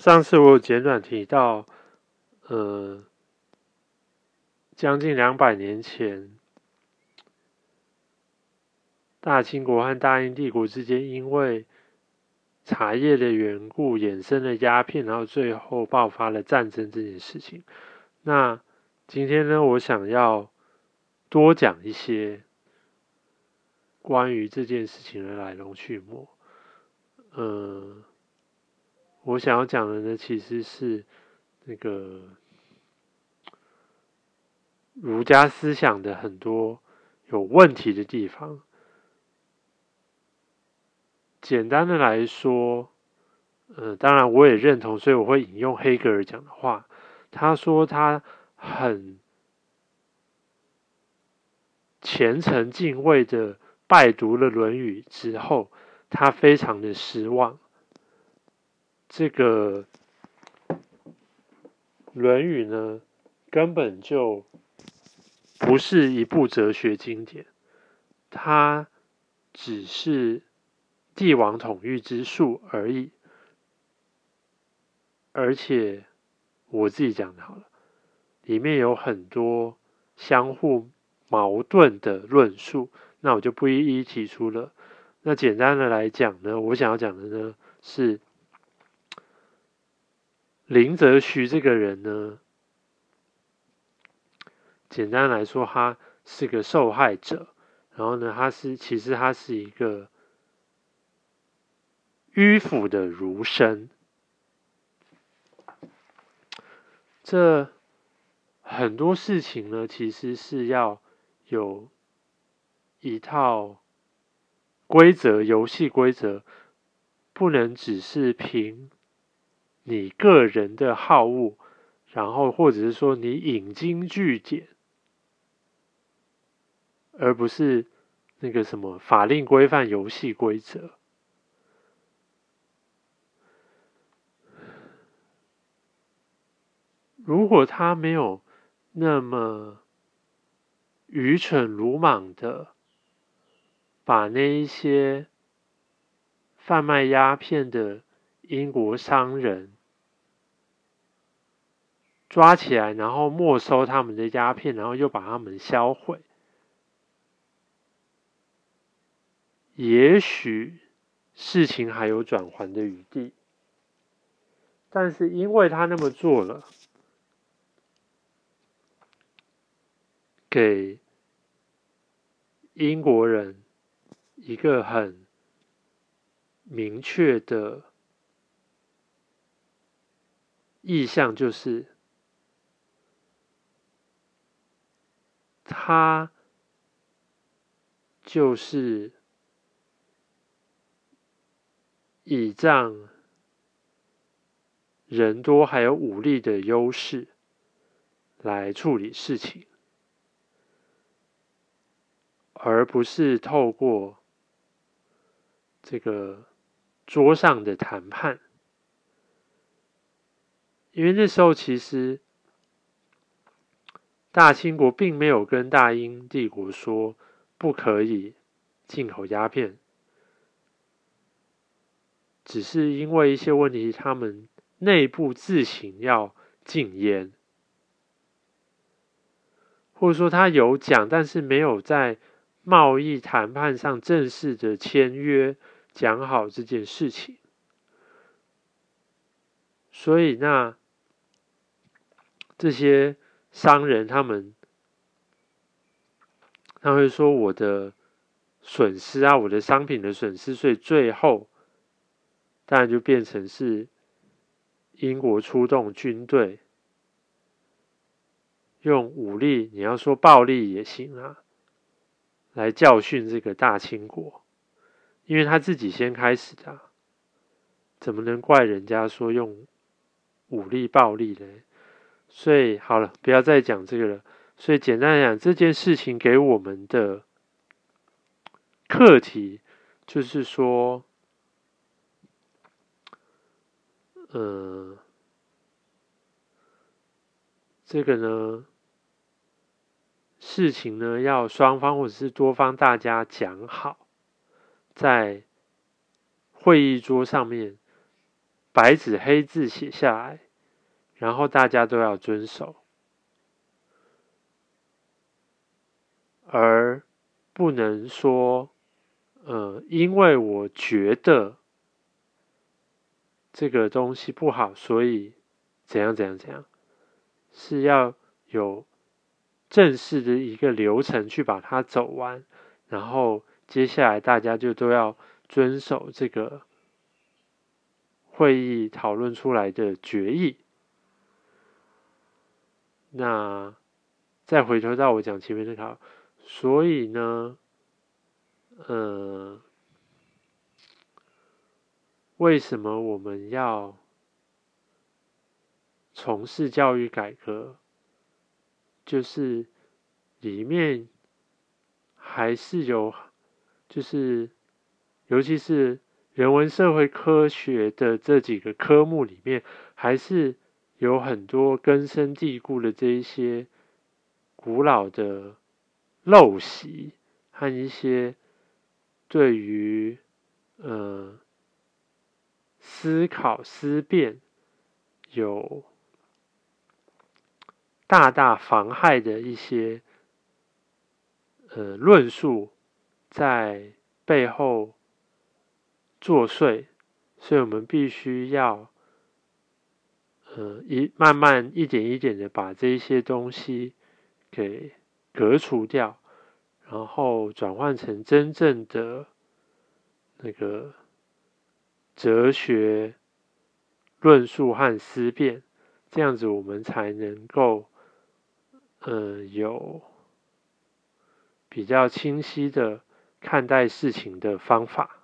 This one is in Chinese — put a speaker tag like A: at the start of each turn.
A: 上次我有简短提到，呃，将近两百年前，大清国和大英帝国之间因为茶叶的缘故衍生了鸦片，然后最后爆发了战争这件事情。那今天呢，我想要多讲一些关于这件事情的来龙去脉，嗯。我想要讲的呢，其实是那个儒家思想的很多有问题的地方。简单的来说，呃，当然我也认同，所以我会引用黑格尔讲的话。他说他很虔诚敬畏的拜读了《论语》之后，他非常的失望。这个《论语》呢，根本就不是一部哲学经典，它只是帝王统御之术而已。而且我自己讲的好了，里面有很多相互矛盾的论述，那我就不一一提出了。那简单的来讲呢，我想要讲的呢是。林则徐这个人呢，简单来说，他是个受害者。然后呢，他是其实他是一个迂腐的儒生。这很多事情呢，其实是要有一套规则，游戏规则，不能只是凭。你个人的好恶，然后或者是说你引经据典，而不是那个什么法令规范游戏规则。如果他没有那么愚蠢鲁莽的把那一些贩卖鸦片的英国商人。抓起来，然后没收他们的鸦片，然后又把他们销毁。也许事情还有转圜的余地，但是因为他那么做了，给英国人一个很明确的意向，就是。他就是倚仗人多还有武力的优势来处理事情，而不是透过这个桌上的谈判，因为那时候其实。大清国并没有跟大英帝国说不可以进口鸦片，只是因为一些问题，他们内部自行要禁烟，或者说他有讲，但是没有在贸易谈判上正式的签约讲好这件事情，所以那这些。商人他们，他会说我的损失啊，我的商品的损失，所以最后当然就变成是英国出动军队，用武力，你要说暴力也行啊，来教训这个大清国，因为他自己先开始的，怎么能怪人家说用武力暴力呢？所以好了，不要再讲这个了。所以简单来讲，这件事情给我们的课题就是说，呃，这个呢，事情呢要双方或者是多方大家讲好，在会议桌上面白纸黑字写下来，然后大家都要遵守，而不能说，呃，因为我觉得这个东西不好，所以怎样怎样怎样，是要有正式的一个流程去把它走完，然后接下来大家就都要遵守这个。会议讨论出来的决议，那再回头到我讲前面那个，所以呢，呃，为什么我们要从事教育改革？就是里面还是有，就是尤其是。人文社会科学的这几个科目里面，还是有很多根深蒂固的这一些古老的陋习和一些对于呃思考思辨有大大妨害的一些呃论述在背后。作祟，所以我们必须要，呃，一慢慢一点一点的把这些东西给革除掉，然后转换成真正的那个哲学论述和思辨，这样子我们才能够，呃，有比较清晰的看待事情的方法。